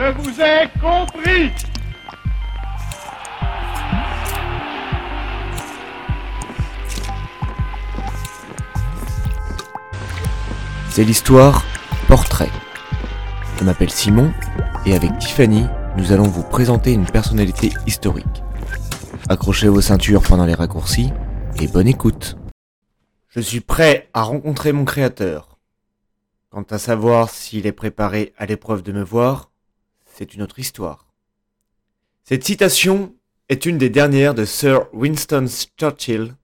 Je vous ai compris C'est l'histoire Portrait. Je m'appelle Simon et avec Tiffany, nous allons vous présenter une personnalité historique. Accrochez vos ceintures pendant les raccourcis et bonne écoute. Je suis prêt à rencontrer mon créateur. Quant à savoir s'il est préparé à l'épreuve de me voir, c'est une autre histoire. Cette citation est une des dernières de Sir Winston Churchill,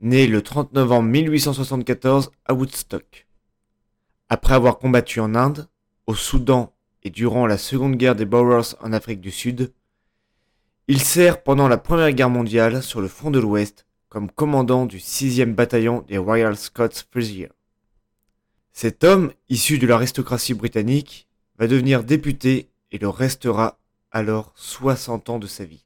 né le 30 novembre 1874 à Woodstock. Après avoir combattu en Inde, au Soudan et durant la Seconde Guerre des Boers en Afrique du Sud, il sert pendant la Première Guerre mondiale sur le front de l'Ouest comme commandant du 6e bataillon des Royal Scots Fusiliers. Cet homme, issu de l'aristocratie britannique, va devenir député et le restera alors 60 ans de sa vie.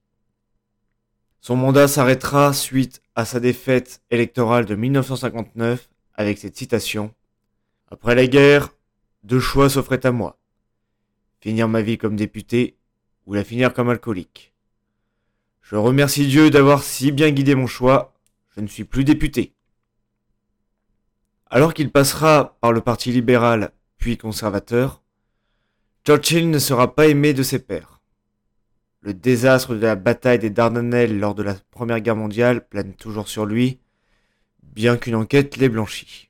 Son mandat s'arrêtera suite à sa défaite électorale de 1959 avec cette citation Après la guerre, deux choix s'offraient à moi. Finir ma vie comme député ou la finir comme alcoolique. Je remercie Dieu d'avoir si bien guidé mon choix. Je ne suis plus député. Alors qu'il passera par le Parti libéral puis conservateur, Churchill ne sera pas aimé de ses pairs. Le désastre de la bataille des Dardanelles lors de la Première Guerre mondiale plane toujours sur lui, bien qu'une enquête l'ait blanchi.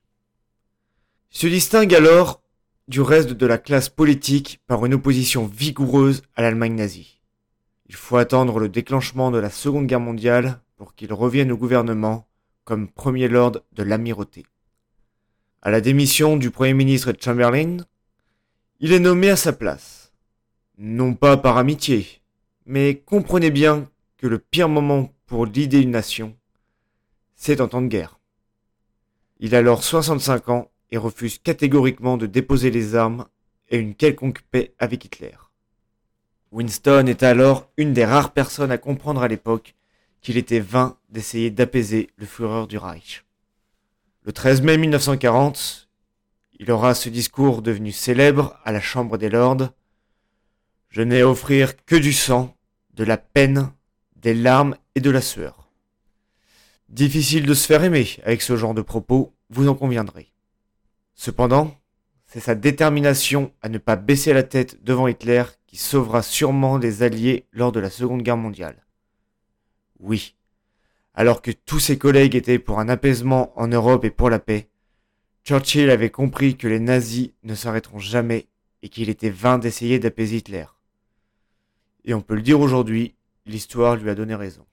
Il se distingue alors du reste de la classe politique par une opposition vigoureuse à l'Allemagne nazie. Il faut attendre le déclenchement de la Seconde Guerre mondiale pour qu'il revienne au gouvernement comme Premier Lord de l'Amirauté. À la démission du Premier ministre Chamberlain, il est nommé à sa place. Non pas par amitié, mais comprenez bien que le pire moment pour l'idée une nation, c'est en temps de guerre. Il a alors 65 ans et refuse catégoriquement de déposer les armes et une quelconque paix avec Hitler. Winston est alors une des rares personnes à comprendre à l'époque qu'il était vain d'essayer d'apaiser le fureur du Reich. Le 13 mai 1940, il aura ce discours devenu célèbre à la Chambre des Lords. Je n'ai à offrir que du sang, de la peine, des larmes et de la sueur. Difficile de se faire aimer avec ce genre de propos, vous en conviendrez. Cependant, c'est sa détermination à ne pas baisser la tête devant Hitler qui sauvera sûrement les Alliés lors de la Seconde Guerre mondiale. Oui, alors que tous ses collègues étaient pour un apaisement en Europe et pour la paix, Churchill avait compris que les nazis ne s'arrêteront jamais et qu'il était vain d'essayer d'apaiser Hitler. Et on peut le dire aujourd'hui, l'histoire lui a donné raison.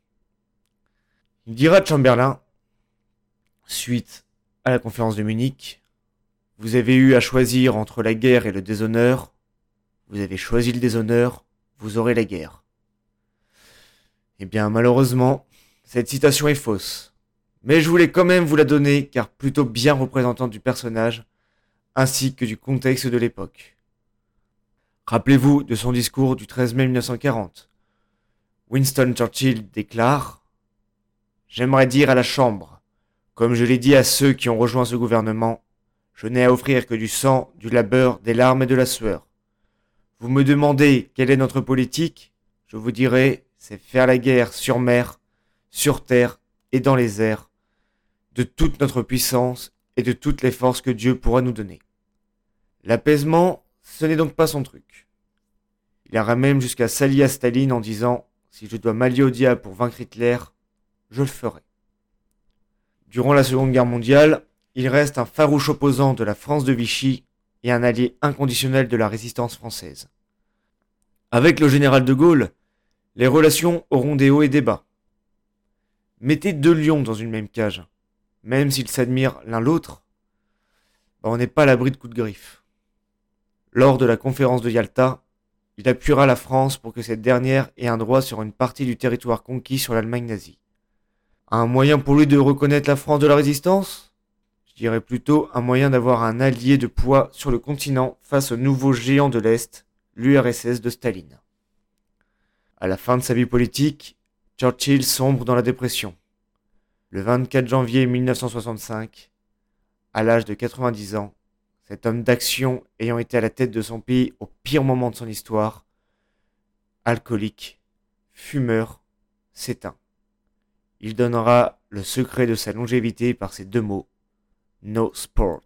Il dira de Chamberlain, suite à la conférence de Munich, vous avez eu à choisir entre la guerre et le déshonneur. Vous avez choisi le déshonneur, vous aurez la guerre. Eh bien, malheureusement, cette citation est fausse. Mais je voulais quand même vous la donner car plutôt bien représentante du personnage ainsi que du contexte de l'époque. Rappelez-vous de son discours du 13 mai 1940. Winston Churchill déclare J'aimerais dire à la Chambre, comme je l'ai dit à ceux qui ont rejoint ce gouvernement, je n'ai à offrir que du sang, du labeur, des larmes et de la sueur. Vous me demandez quelle est notre politique Je vous dirai, c'est faire la guerre sur mer, sur terre et dans les airs, de toute notre puissance et de toutes les forces que Dieu pourra nous donner. L'apaisement, ce n'est donc pas son truc. Il ira même jusqu'à s'allier à Staline en disant Si je dois m'allier au diable pour vaincre Hitler, je le ferai. Durant la Seconde Guerre mondiale, il reste un farouche opposant de la France de Vichy et un allié inconditionnel de la résistance française. Avec le général de Gaulle, les relations auront des hauts et des bas. Mettez deux lions dans une même cage, même s'ils s'admirent l'un l'autre, ben, on n'est pas à l'abri de coups de griffe. Lors de la conférence de Yalta, il appuiera la France pour que cette dernière ait un droit sur une partie du territoire conquis sur l'Allemagne nazie. Un moyen pour lui de reconnaître la France de la résistance? Dirais plutôt un moyen d'avoir un allié de poids sur le continent face au nouveau géant de l'Est, l'URSS de Staline. À la fin de sa vie politique, Churchill sombre dans la dépression. Le 24 janvier 1965, à l'âge de 90 ans, cet homme d'action ayant été à la tête de son pays au pire moment de son histoire, alcoolique, fumeur, s'éteint. Il donnera le secret de sa longévité par ces deux mots No sports.